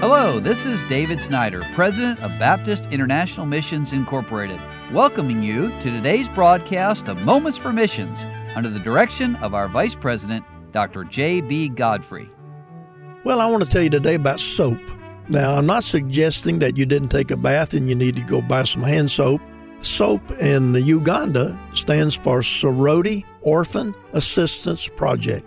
Hello, this is David Snyder, President of Baptist International Missions Incorporated, welcoming you to today's broadcast of Moments for Missions under the direction of our Vice President, Dr. J.B. Godfrey. Well, I want to tell you today about soap. Now, I'm not suggesting that you didn't take a bath and you need to go buy some hand soap. SOAP in Uganda stands for Sorority Orphan Assistance Project.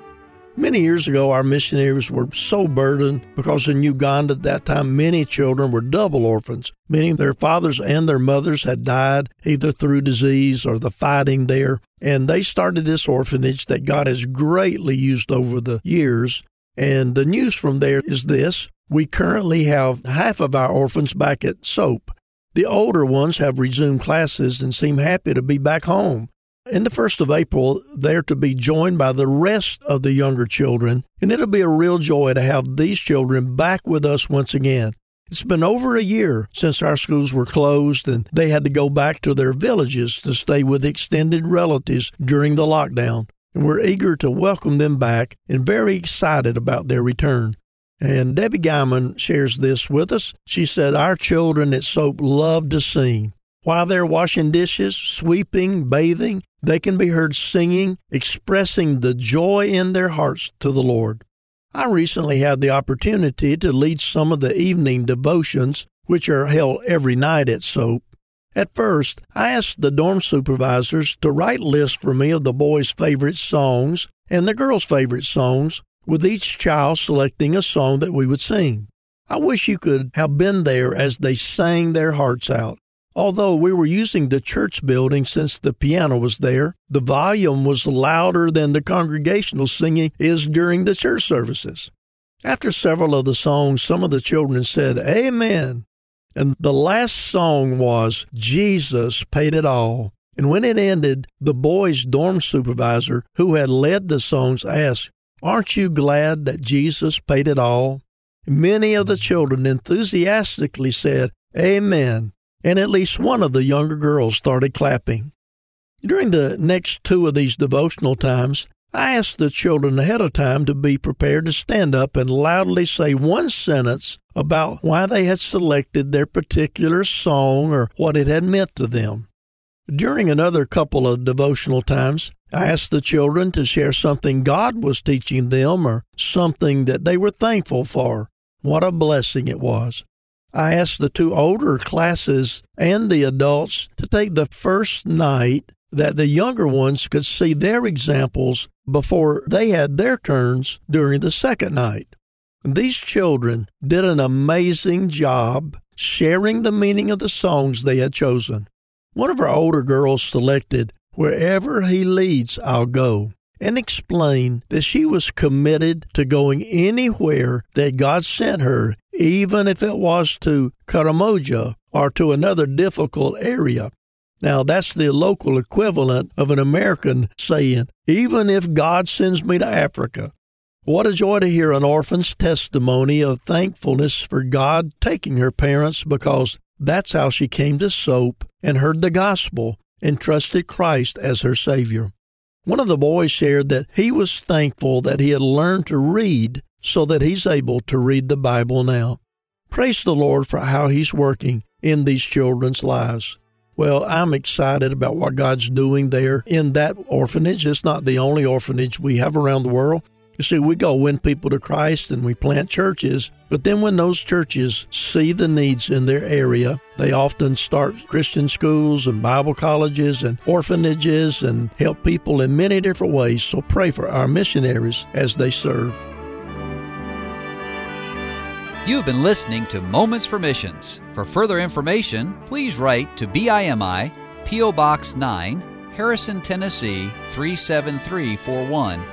Many years ago, our missionaries were so burdened because in Uganda at that time many children were double orphans, meaning their fathers and their mothers had died either through disease or the fighting there. And they started this orphanage that God has greatly used over the years. And the news from there is this we currently have half of our orphans back at SOAP. The older ones have resumed classes and seem happy to be back home. In the 1st of April, they're to be joined by the rest of the younger children, and it'll be a real joy to have these children back with us once again. It's been over a year since our schools were closed and they had to go back to their villages to stay with extended relatives during the lockdown. And we're eager to welcome them back and very excited about their return. And Debbie Guyman shares this with us. She said, Our children at SOAP love to sing. While they're washing dishes, sweeping, bathing, they can be heard singing, expressing the joy in their hearts to the Lord. I recently had the opportunity to lead some of the evening devotions, which are held every night at SOAP. At first, I asked the dorm supervisors to write lists for me of the boys' favorite songs and the girls' favorite songs, with each child selecting a song that we would sing. I wish you could have been there as they sang their hearts out. Although we were using the church building since the piano was there, the volume was louder than the congregational singing is during the church services. After several of the songs, some of the children said, Amen. And the last song was, Jesus Paid It All. And when it ended, the boys' dorm supervisor, who had led the songs, asked, Aren't you glad that Jesus paid it all? Many of the children enthusiastically said, Amen and at least one of the younger girls started clapping. During the next two of these devotional times, I asked the children ahead of time to be prepared to stand up and loudly say one sentence about why they had selected their particular song or what it had meant to them. During another couple of devotional times, I asked the children to share something God was teaching them or something that they were thankful for. What a blessing it was. I asked the two older classes and the adults to take the first night that the younger ones could see their examples before they had their turns during the second night. These children did an amazing job sharing the meaning of the songs they had chosen. One of our older girls selected, Wherever He Leads, I'll Go and explained that she was committed to going anywhere that God sent her, even if it was to Karamoja or to another difficult area. Now, that's the local equivalent of an American saying, even if God sends me to Africa. What a joy to hear an orphan's testimony of thankfulness for God taking her parents because that's how she came to SOAP and heard the gospel and trusted Christ as her Savior. One of the boys shared that he was thankful that he had learned to read so that he's able to read the Bible now. Praise the Lord for how he's working in these children's lives. Well, I'm excited about what God's doing there in that orphanage. It's not the only orphanage we have around the world. You see, we go win people to Christ and we plant churches, but then when those churches see the needs in their area, they often start Christian schools and Bible colleges and orphanages and help people in many different ways. So pray for our missionaries as they serve. You've been listening to Moments for Missions. For further information, please write to BIMI, P.O. Box 9, Harrison, Tennessee 37341